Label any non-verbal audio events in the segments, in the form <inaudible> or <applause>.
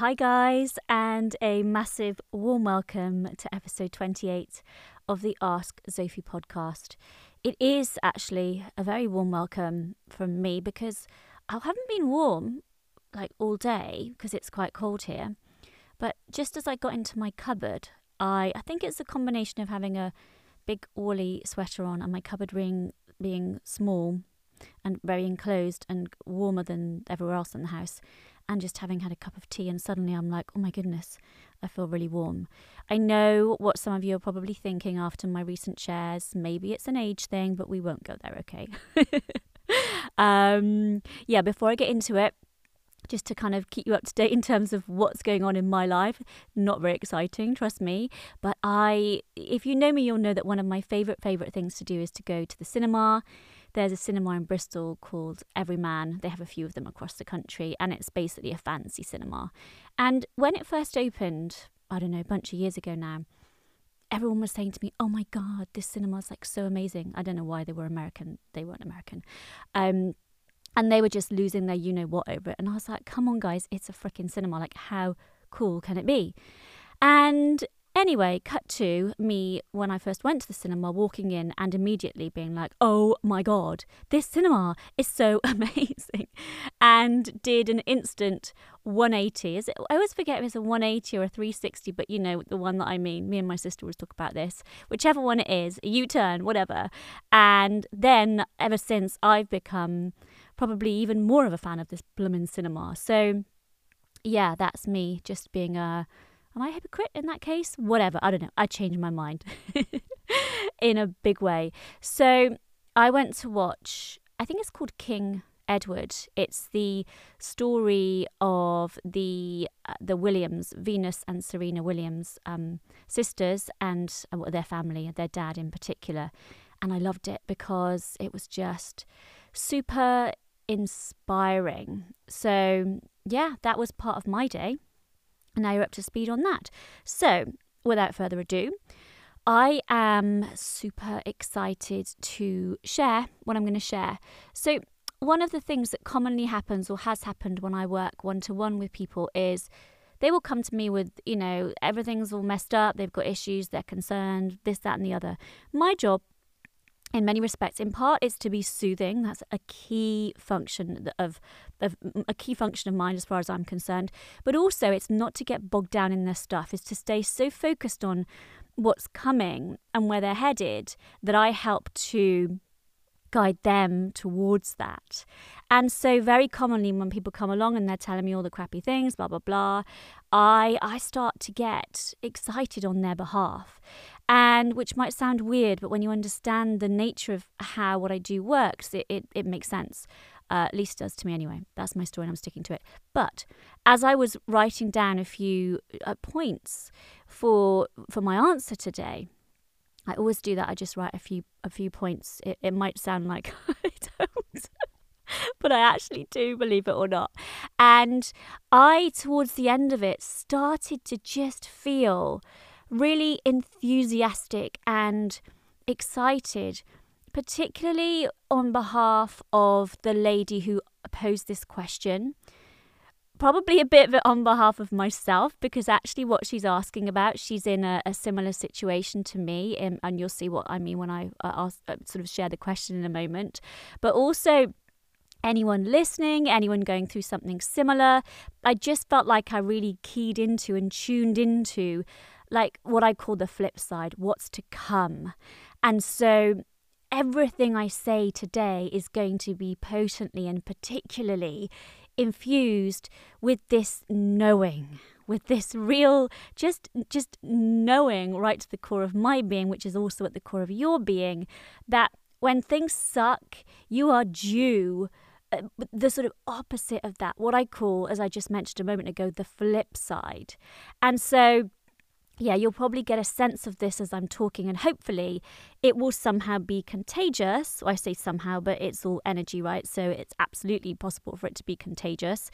Hi, guys, and a massive warm welcome to episode 28 of the Ask Sophie podcast. It is actually a very warm welcome from me because I haven't been warm like all day because it's quite cold here. But just as I got into my cupboard, I, I think it's a combination of having a big woolly sweater on and my cupboard ring being small and very enclosed and warmer than everywhere else in the house and just having had a cup of tea and suddenly I'm like, oh my goodness, I feel really warm. I know what some of you are probably thinking after my recent shares. Maybe it's an age thing, but we won't go there, okay? <laughs> um, yeah, before I get into it, just to kind of keep you up to date in terms of what's going on in my life. Not very exciting, trust me. But I, if you know me, you'll know that one of my favorite, favorite things to do is to go to the cinema there's a cinema in Bristol called Everyman. They have a few of them across the country, and it's basically a fancy cinema. And when it first opened, I don't know, a bunch of years ago now, everyone was saying to me, "Oh my god, this cinema is like so amazing." I don't know why they were American. They weren't American. Um, and they were just losing their you know what over it. And I was like, "Come on, guys, it's a freaking cinema. Like, how cool can it be?" And Anyway, cut to me when I first went to the cinema, walking in and immediately being like, oh my God, this cinema is so <laughs> amazing. And did an instant 180. Is it, I always forget if it's a 180 or a 360, but you know, the one that I mean. Me and my sister always talk about this. Whichever one it is, a U turn, whatever. And then ever since, I've become probably even more of a fan of this bloomin' cinema. So, yeah, that's me just being a Am I a hypocrite in that case? Whatever. I don't know. I changed my mind <laughs> in a big way. So I went to watch, I think it's called King Edward. It's the story of the uh, the Williams, Venus and Serena Williams, um, sisters, and uh, their family, their dad in particular. And I loved it because it was just super inspiring. So yeah, that was part of my day. And now you're up to speed on that. So, without further ado, I am super excited to share what I'm going to share. So, one of the things that commonly happens or has happened when I work one to one with people is they will come to me with, you know, everything's all messed up, they've got issues, they're concerned, this, that, and the other. My job in many respects in part is to be soothing that's a key function of, of a key function of mine as far as i'm concerned but also it's not to get bogged down in their stuff is to stay so focused on what's coming and where they're headed that i help to guide them towards that. And so very commonly when people come along and they're telling me all the crappy things, blah blah blah, I I start to get excited on their behalf. And which might sound weird, but when you understand the nature of how what I do works, it, it, it makes sense. Uh, at least does to me anyway. That's my story and I'm sticking to it. But as I was writing down a few uh, points for for my answer today, I always do that. I just write a few a few points. It, it might sound like <laughs> I don't, but I actually do, believe it or not. And I, towards the end of it, started to just feel really enthusiastic and excited, particularly on behalf of the lady who posed this question. Probably a bit of it on behalf of myself because actually what she's asking about she's in a, a similar situation to me and, um, and, you'll see what i mean when i uh, ask, uh, sort of share the question in a moment. But also anyone listening anyone going through something similar i just felt like i really keyed into and tuned into like what i call the flip side what's to come. And so everything i say today is going to be potently and particularly infused with this knowing with this real just just knowing right to the core of my being which is also at the core of your being that when things suck you are due uh, the sort of opposite of that what i call as i just mentioned a moment ago the flip side. And so yeah, you'll probably get a sense of this as I'm talking, and hopefully it will somehow be contagious. I say somehow, but it's all energy, right? So it's absolutely possible for it to be contagious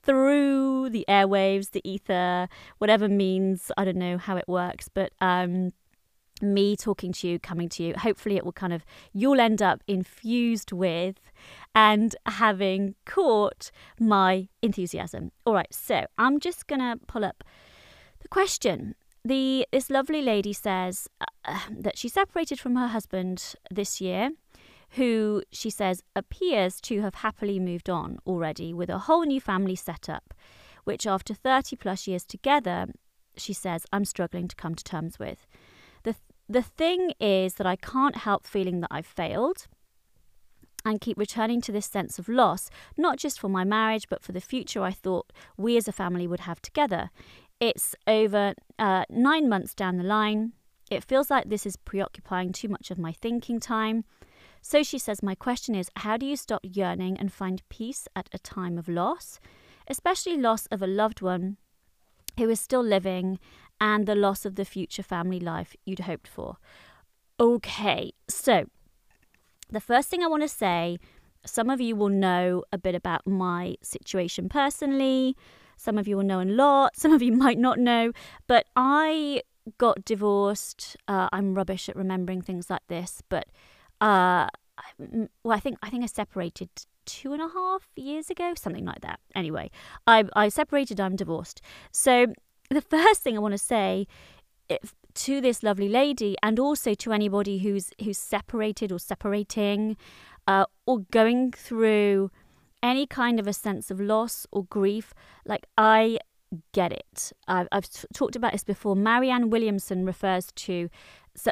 through the airwaves, the ether, whatever means. I don't know how it works, but um, me talking to you, coming to you. Hopefully, it will kind of, you'll end up infused with and having caught my enthusiasm. All right, so I'm just going to pull up the question. The this lovely lady says uh, that she separated from her husband this year, who she says appears to have happily moved on already with a whole new family set up, which after 30 plus years together, she says I'm struggling to come to terms with. The the thing is that I can't help feeling that I've failed and keep returning to this sense of loss, not just for my marriage, but for the future I thought we as a family would have together. It's over uh, nine months down the line. It feels like this is preoccupying too much of my thinking time. So she says, My question is how do you stop yearning and find peace at a time of loss, especially loss of a loved one who is still living and the loss of the future family life you'd hoped for. Okay, so the first thing I want to say some of you will know a bit about my situation personally. Some of you will know a lot. <laughs> Some of you might not know. But I got divorced. Uh, I'm rubbish at remembering things like this. But uh, well, I think I think I separated two and a half years ago, something like that. Anyway, I I separated. I'm divorced. So the first thing I want to say if, to this lovely lady, and also to anybody who's who's separated or separating, uh, or going through any kind of a sense of loss or grief, like I get it. I've, I've t- talked about this before. Marianne Williamson refers to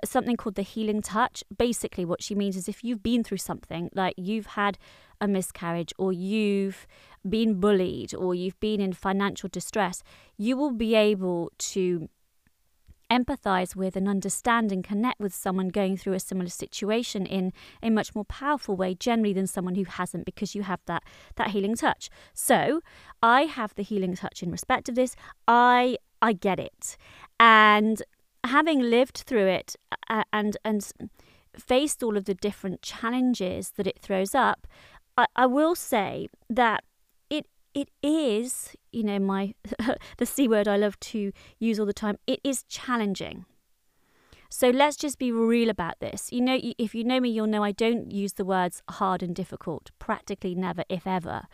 something called the healing touch. Basically, what she means is if you've been through something, like you've had a miscarriage, or you've been bullied, or you've been in financial distress, you will be able to empathize with and understand and connect with someone going through a similar situation in a much more powerful way generally than someone who hasn't because you have that that healing touch. So i have the healing touch in respect of this. I i get it. And having lived through it uh, and and faced all of the different challenges that it throws up I, I will say that it is, you know, my <laughs> the C word I love to use all the time. It is challenging. So let's just be real about this. You know, if you know me, you'll know I don't use the words hard and difficult, practically never, if ever,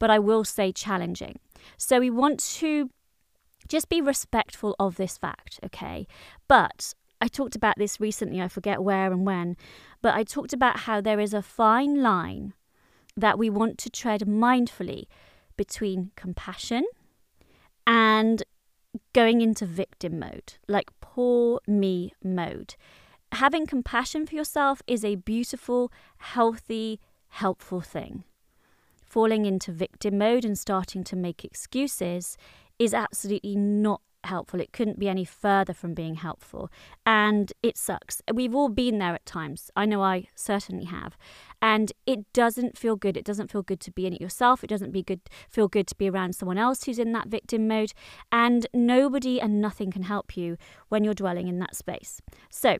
but I will say challenging. So we want to just be respectful of this fact, okay? But I talked about this recently, I forget where and when, but I talked about how there is a fine line that we want to tread mindfully between compassion and going into victim mode, like poor me mode. Having compassion for yourself is a beautiful, healthy, helpful thing. Falling into victim mode and starting to make excuses is absolutely not helpful. It couldn't be any further from being helpful. And it sucks. We've all been there at times. I know I certainly have. And it doesn't feel good. It doesn't feel good to be in it yourself. It doesn't be good feel good to be around someone else who's in that victim mode. And nobody and nothing can help you when you're dwelling in that space. So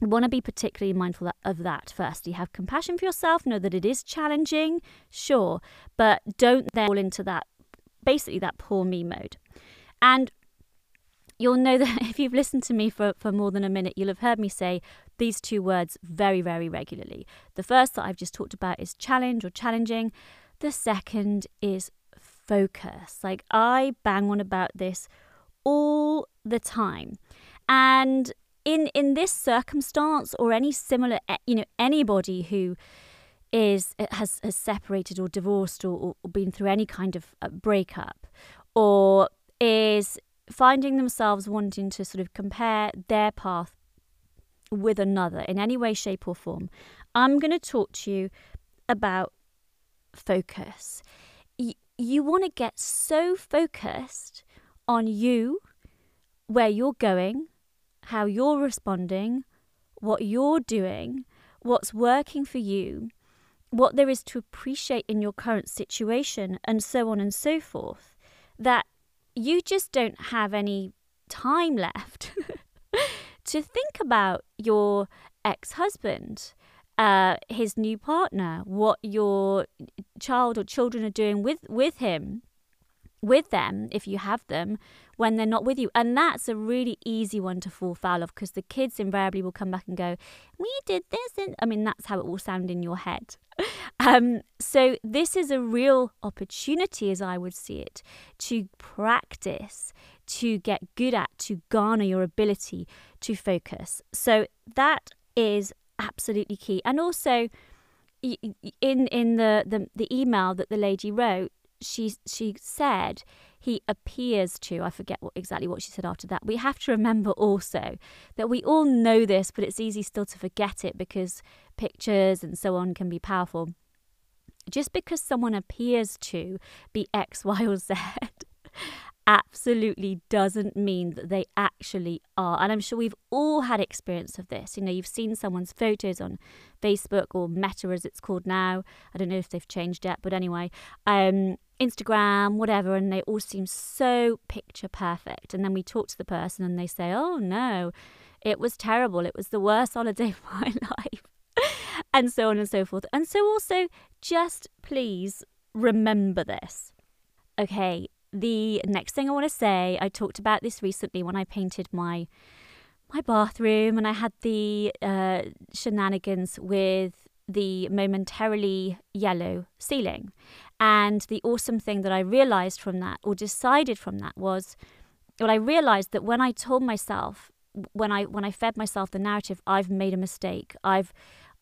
you want to be particularly mindful of that first. You have compassion for yourself, know that it is challenging, sure, but don't then fall into that basically that poor me mode. And you'll know that <laughs> if you've listened to me for, for more than a minute, you'll have heard me say these two words very, very regularly. The first that I've just talked about is challenge or challenging. The second is focus. Like I bang on about this all the time. And in in this circumstance or any similar you know anybody who is has, has separated or divorced or, or been through any kind of uh, breakup or is finding themselves wanting to sort of compare their path with another in any way, shape, or form, I'm going to talk to you about focus. Y- you want to get so focused on you, where you're going, how you're responding, what you're doing, what's working for you, what there is to appreciate in your current situation, and so on and so forth, that you just don't have any time left <laughs> to think about your ex husband, uh, his new partner, what your child or children are doing with, with him, with them if you have them when they're not with you. And that's a really easy one to fall foul of because the kids invariably will come back and go, We did this. And I mean, that's how it will sound in your head. <laughs> um, so, this is a real opportunity, as I would see it, to practice, to get good at, to garner your ability to focus. So, that is absolutely key. And also, in in the, the the email that the lady wrote, she she said he appears to i forget what exactly what she said after that. We have to remember also that we all know this but it's easy still to forget it because pictures and so on can be powerful. Just because someone appears to be x y or z <laughs> absolutely doesn't mean that they actually are. And I'm sure we've all had experience of this. You know, you've seen someone's photos on Facebook or Meta as it's called now. I don't know if they've changed yet, but anyway, um, Instagram, whatever, and they all seem so picture perfect. And then we talk to the person and they say, oh no, it was terrible. It was the worst holiday <laughs> of my life. and so on and so forth. And so also, just please remember this. Okay, the next thing I want to say, I talked about this recently when I painted my my bathroom and I had the uh, shenanigans with the momentarily yellow ceiling. And the awesome thing that I realized from that, or decided from that, was well, I realized that when I told myself, when I when I fed myself the narrative, I've made a mistake. I've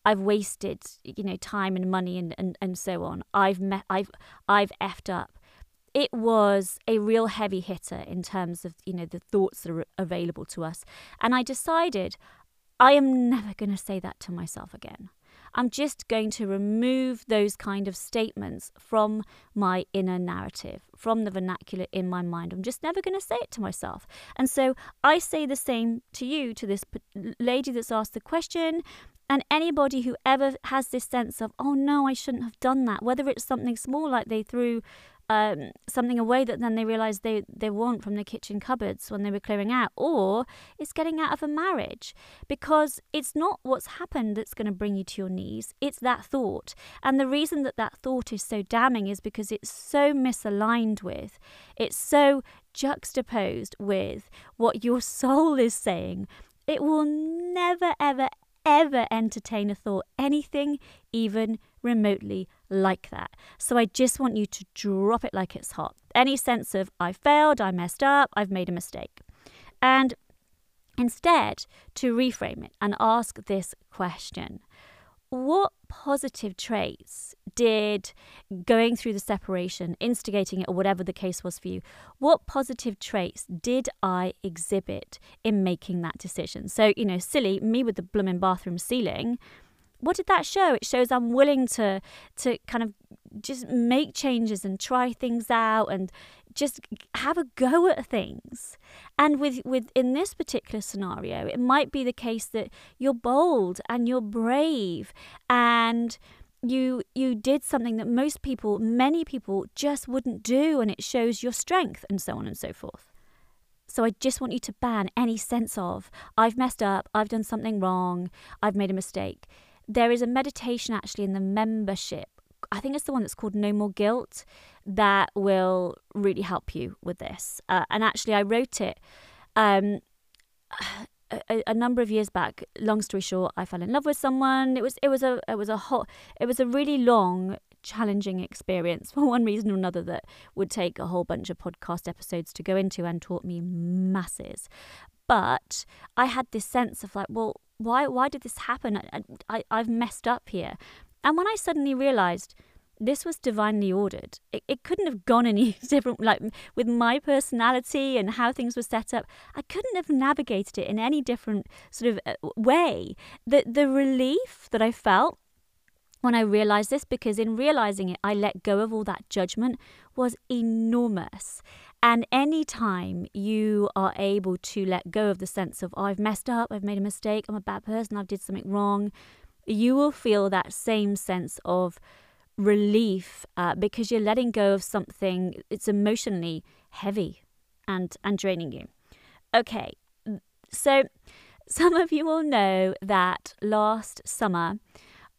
I've wasted, you know, time and money and, and, and so on. I've met I've I've effed up it was a real heavy hitter in terms of you know the thoughts that are available to us. And i decided i am never going to say that to myself again. I'm just going to remove those kind of statements from my inner narrative from the vernacular in my mind. I'm just never going to say it to myself. And so i say the same to you to this lady that's asked the question and anybody who ever has this sense of, oh no, I shouldn't have done that, whether it's something small like they threw um, something away that then they realize they, they want from the kitchen cupboards when they were clearing out, or it's getting out of a marriage because it's not what's happened that's going to bring you to your knees, it's that thought. And the reason that that thought is so damning is because it's so misaligned with, it's so juxtaposed with what your <laughs> soul is saying. It will never, ever, ever entertain a thought, anything even remotely like that. So I just want you to drop it like it's hot. Any sense of I failed, I messed up, I've made a mistake. And instead, to reframe it and ask this question what positive traits did going through the separation, instigating it, or whatever the case was for you, what positive traits did I exhibit in making that decision? So, you know, silly, me with the blooming bathroom ceiling, what did that show? It shows I'm willing to to kind of just make changes and try things out and just have a go at things. And with with in this particular scenario, it might be the case that you're bold and you're brave and you you did something that most people, many people just wouldn't do and it shows your strength and so on and so forth. So I just want you to ban any sense of I've messed up, I've done something wrong, I've made a mistake. There is a meditation actually in the membership I think it's the one that's called No More Guilt that will really help you with this. Uh, and actually, I wrote it um, a, a, number of years back. Long story short, I fell in love with someone. It was it was a it was a hot it was a really long challenging experience <laughs> for one reason or another that would take a whole bunch of podcast episodes to go into and taught me masses. But I had this sense of like, well, why why did this happen? I, I, I've messed up here. And when I suddenly realized this was divinely ordered, it, it couldn't have gone any <laughs> different. Like with my personality and how things were set up, I couldn't have navigated it in any different sort of uh, way. The, the relief that I felt when I realized this, because in realizing it, I let go of all that judgment, was enormous. And anytime you are able to let go of the sense of, oh, I've messed up, I've made a mistake, I'm a bad person, I've did something wrong, you will feel that same sense of relief uh, because you're letting go of something it's emotionally heavy and and draining you. Okay so <laughs> some of you will know that last summer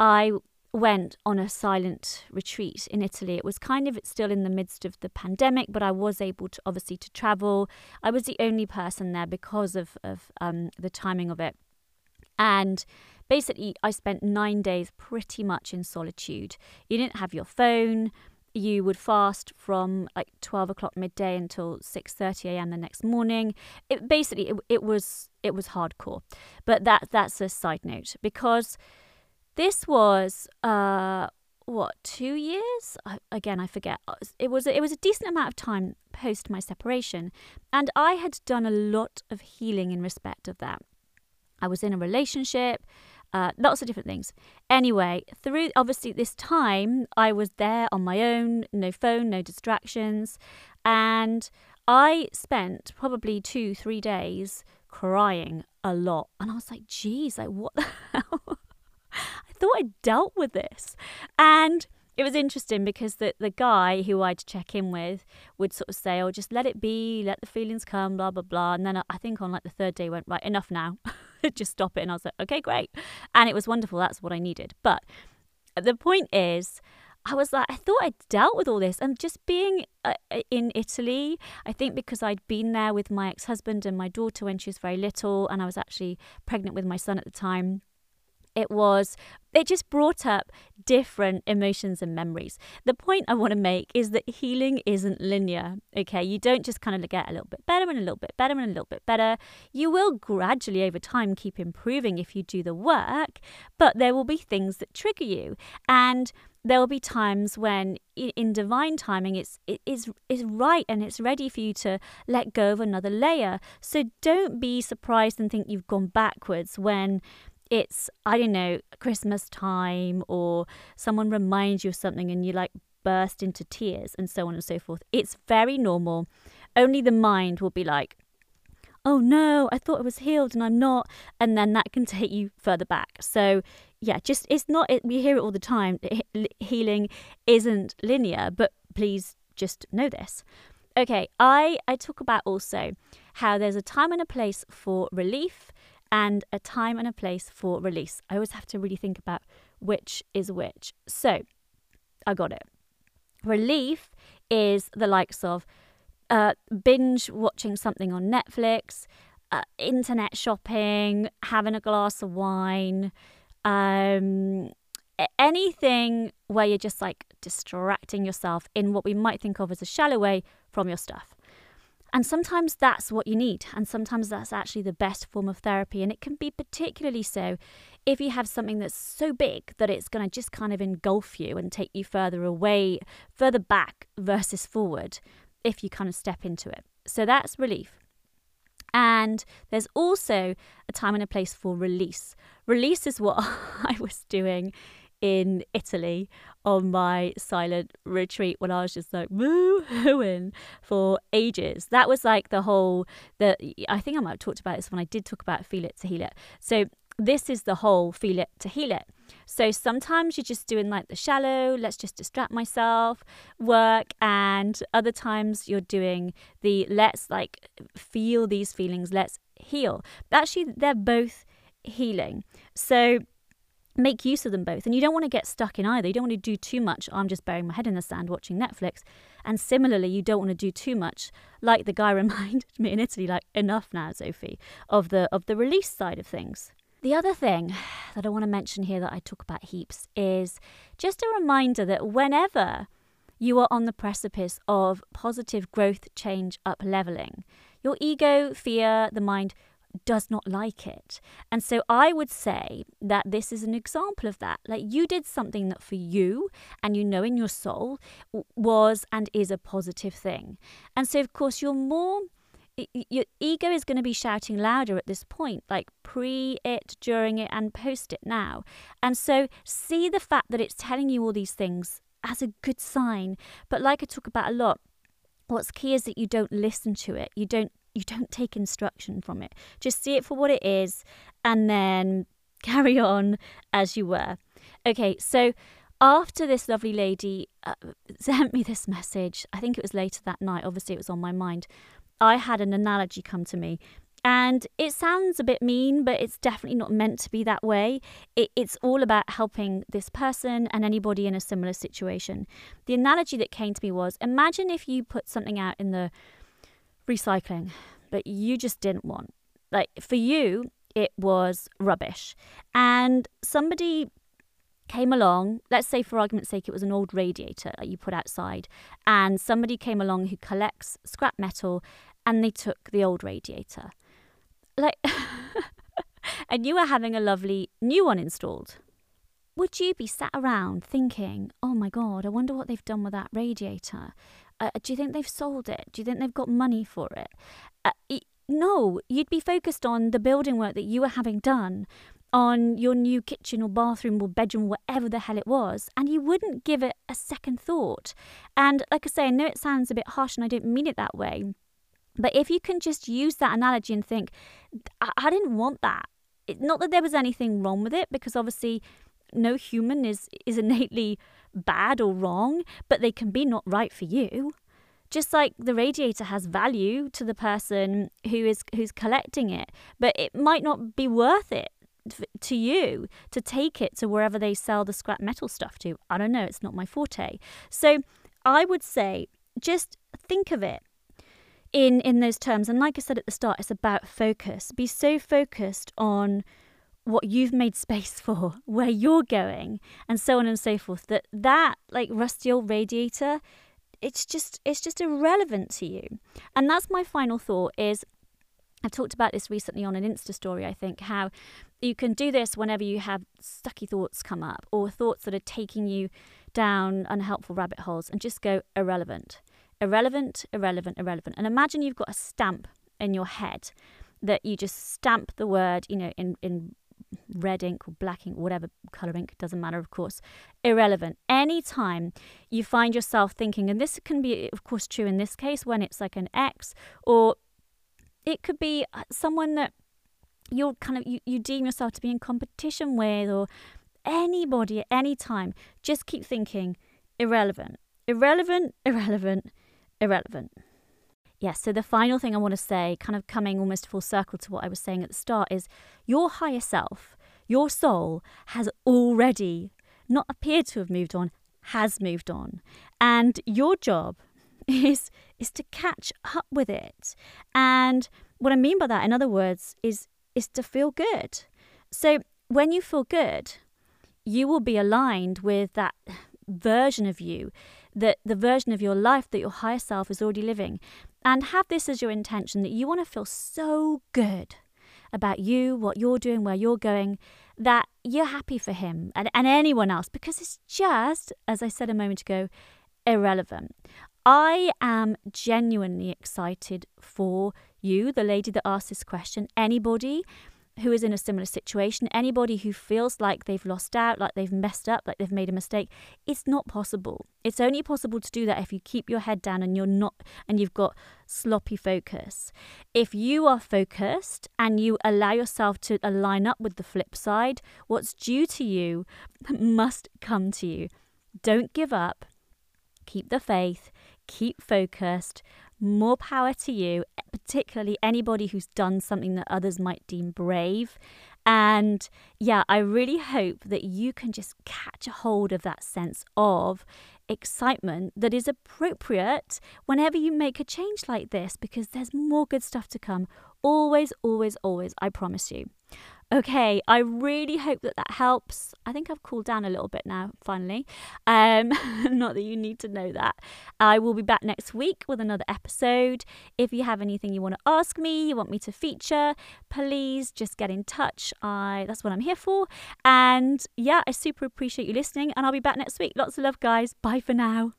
i went on a silent retreat in Italy. It was kind of still in the midst of the pandemic, but I was able to obviously to travel. I was the only person there because of of um, the timing of it, and basically I spent nine days pretty much in solitude. You didn't have your phone. You would fast from like twelve o'clock midday until six thirty a.m. the next morning. It basically it, it was it was hardcore, but that that's a side note because this was uh, what two years? I, again, I forget. Uh, it was it was a decent amount of time post my separation, and I had done a lot of healing in respect of that. I was in a relationship. Uh, lots of different things. Anyway, through obviously this time, I was there on my own, no phone, no distractions, and I spent probably two, three days crying a lot. And I was like, geez, like what the <laughs> hell? Thought I'd dealt with this. And it was interesting because the, the guy who I'd check in with would sort of say, oh, just let it be, let the feelings come, blah, blah, blah. And then I think on like the third day went, right, enough now. <laughs> just stop it. And I was like, okay, great. And it was wonderful. That's what I needed. But the point is, I was like, I thought I'd dealt with all this. And just being uh, in Italy, I think because I'd been there with my ex husband and my daughter when she was very little, and I was actually pregnant with my son at the time it was it just brought up different emotions and memories. The point I want to make is that healing isn't linear. Okay, you don't just kind of get a little bit better and a little bit better and a little bit better. You will gradually over time keep improving if you do the work, but there will be things that trigger you. And there will be times when in divine timing it's it is is right and it's ready for you to let go of another layer so don't be surprised and think you've gone backwards when it's I don't know Christmas time or someone reminds you of something and you like burst into tears and so on and so forth. It's very normal. Only the mind will be like, "Oh no, I thought I was healed and I'm not," and then that can <laughs> take you further back. So yeah, just it's not. It, we hear it all the time. Healing isn't linear, but please just know this. Okay, I I talk about also how there's a time and a place for relief and a time and a place for release. I always have to really think about which is which. So I got it. Relief is the likes of uh, binge watching something on Netflix, uh, internet shopping, having a glass of wine, um, anything where you're just like distracting yourself in what we might think of as a shallow way from your stuff. And sometimes that's what you need. And sometimes that's actually the best form of therapy. And it can be particularly so if you have something that's so big that it's going to just kind of engulf you and take you further away, further back versus forward if you kind of step into it. So that's relief. And there's also a time and a place for release. Release is what <laughs> I was doing in Italy on my silent retreat when I was just like woo hooing for ages. That was like the whole the I think I might have talked about this when I did talk about feel it to heal it. So this is the whole feel it to heal it. So sometimes you're just doing like the shallow, let's just distract myself work, and other times you're doing the let's like feel these feelings, let's heal. Actually, they're both healing. So make use of them both. And you don't want to get stuck in either. You don't want to do too much. I'm just burying my head in the sand watching Netflix. And similarly, you don't want to do too much, like the guy <laughs> reminded me in Italy, like enough now, Sophie, of the of the release side of things. The other thing that I want to mention here that I talk about heaps is just a reminder that whenever you are on the precipice of positive growth, change, up leveling, your ego, fear, the mind does not like it. And so I would say that this is an example of that. Like you did something that for you and you know in your soul was and is a positive thing. And so, of course, you're more your ego is going to be shouting louder at this point, like pre it, during it, and post it now. And so see the fact that it's telling you all these things as a good sign. But like I talk about a lot, what's key is that you don't listen to it. You don't you don't take instruction from it. Just see it for what it is and then <laughs> carry on as you were. Okay, so after this lovely lady uh, <laughs> sent me this message, I think it was later that night, obviously it was on my mind, I had an analogy come to me. And it sounds a bit mean, but it's definitely not meant to be that way. It, it's all about helping this person and anybody in a similar situation. The analogy that came to me was imagine if you put something out in the recycling, but you just didn't want. Like for you, it was rubbish. And somebody came along, let's say for argument's sake, it was an old radiator that you put outside, and somebody came along who collects scrap metal and they took the old radiator. Like, <laughs> and you were having a lovely new one installed. Would you be sat around thinking, oh my God, I wonder what they've done with that radiator? Uh, do you think they've sold it? Do you think they've got money for it? Uh, no, you'd be focused on the building work that you were having done on your new kitchen or bathroom or bedroom, whatever the hell it was, and you wouldn't give it a second thought. And like I say, I know it sounds a bit harsh and I don't mean it that way, but if you can just use that analogy and think, I, I didn't want that. It, not that there was anything wrong with it, because obviously no human is, is innately bad or wrong, but they can be not right for you. Just like the radiator has value to the person who is who's collecting it, but it might not be worth it to you to take it to wherever they sell the scrap metal stuff to. I don't know, it's not my forte. So I would say just think of it in in those terms and like I said at the start it's about focus. Be so focused on what you've made space for, <laughs> where you're going and so on and so forth that that like rusty old radiator it's just it's just irrelevant to you. And that's my final thought is I've talked about this recently on an Insta story, I think, how you can do this whenever you have stucky thoughts come up or thoughts that are taking you down unhelpful rabbit holes and just go irrelevant. Irrelevant, irrelevant, irrelevant. And imagine you've got a stamp in your head that you just stamp the word, you know, in, in red ink or black ink, whatever color ink, doesn't matter, of course, irrelevant. Anytime you find yourself thinking, and this can be, of course, true in this case when it's like an ex, or it could be uh, someone that you're kind of you, you deem yourself to be in competition with or anybody at any time just keep thinking irrelevant irrelevant irrelevant irrelevant yes so the final thing i want to say kind of coming almost full circle to what i was saying at the start is your higher self your soul has already not appeared to have moved on has moved on and your job <laughs> is is to catch up with it and what i mean by that in other words is is to feel good. So when you feel good, you will be aligned with that version of you, that the version of your life that your higher self is already living. And have this as your intention that you want to feel so good about you, what you're doing, where you're going, that you're happy for him and, and anyone else because it's just, as I said a moment ago, irrelevant. I am genuinely excited for you, the lady that asked this question, anybody who is in a similar situation, anybody who feels like they've lost out, like they've messed up, like they've made a mistake, it's not possible. It's only possible to do that if you keep your head down and you're not and you've got sloppy focus. If you are focused and you allow yourself to align up with the flip side, what's due to you <laughs> must come to you. Don't give up. Keep the faith, keep focused, more power to you, particularly anybody who's done something that others might deem brave. And yeah, I really hope that you can just catch a hold of that sense of excitement that is appropriate whenever you make a change like this because there's more good stuff to come. Always, always, always, I promise you. Okay, I really hope that that helps. I think I've cooled down a little bit now, finally. Um, <laughs> not that you need to know that. I will be back next week with another episode. If you have anything you want to ask me, you want me to feature, please just get in touch. I that's what I'm here for. And yeah, I super appreciate you listening, and I'll be back next week. Lots of love, guys. Bye for now.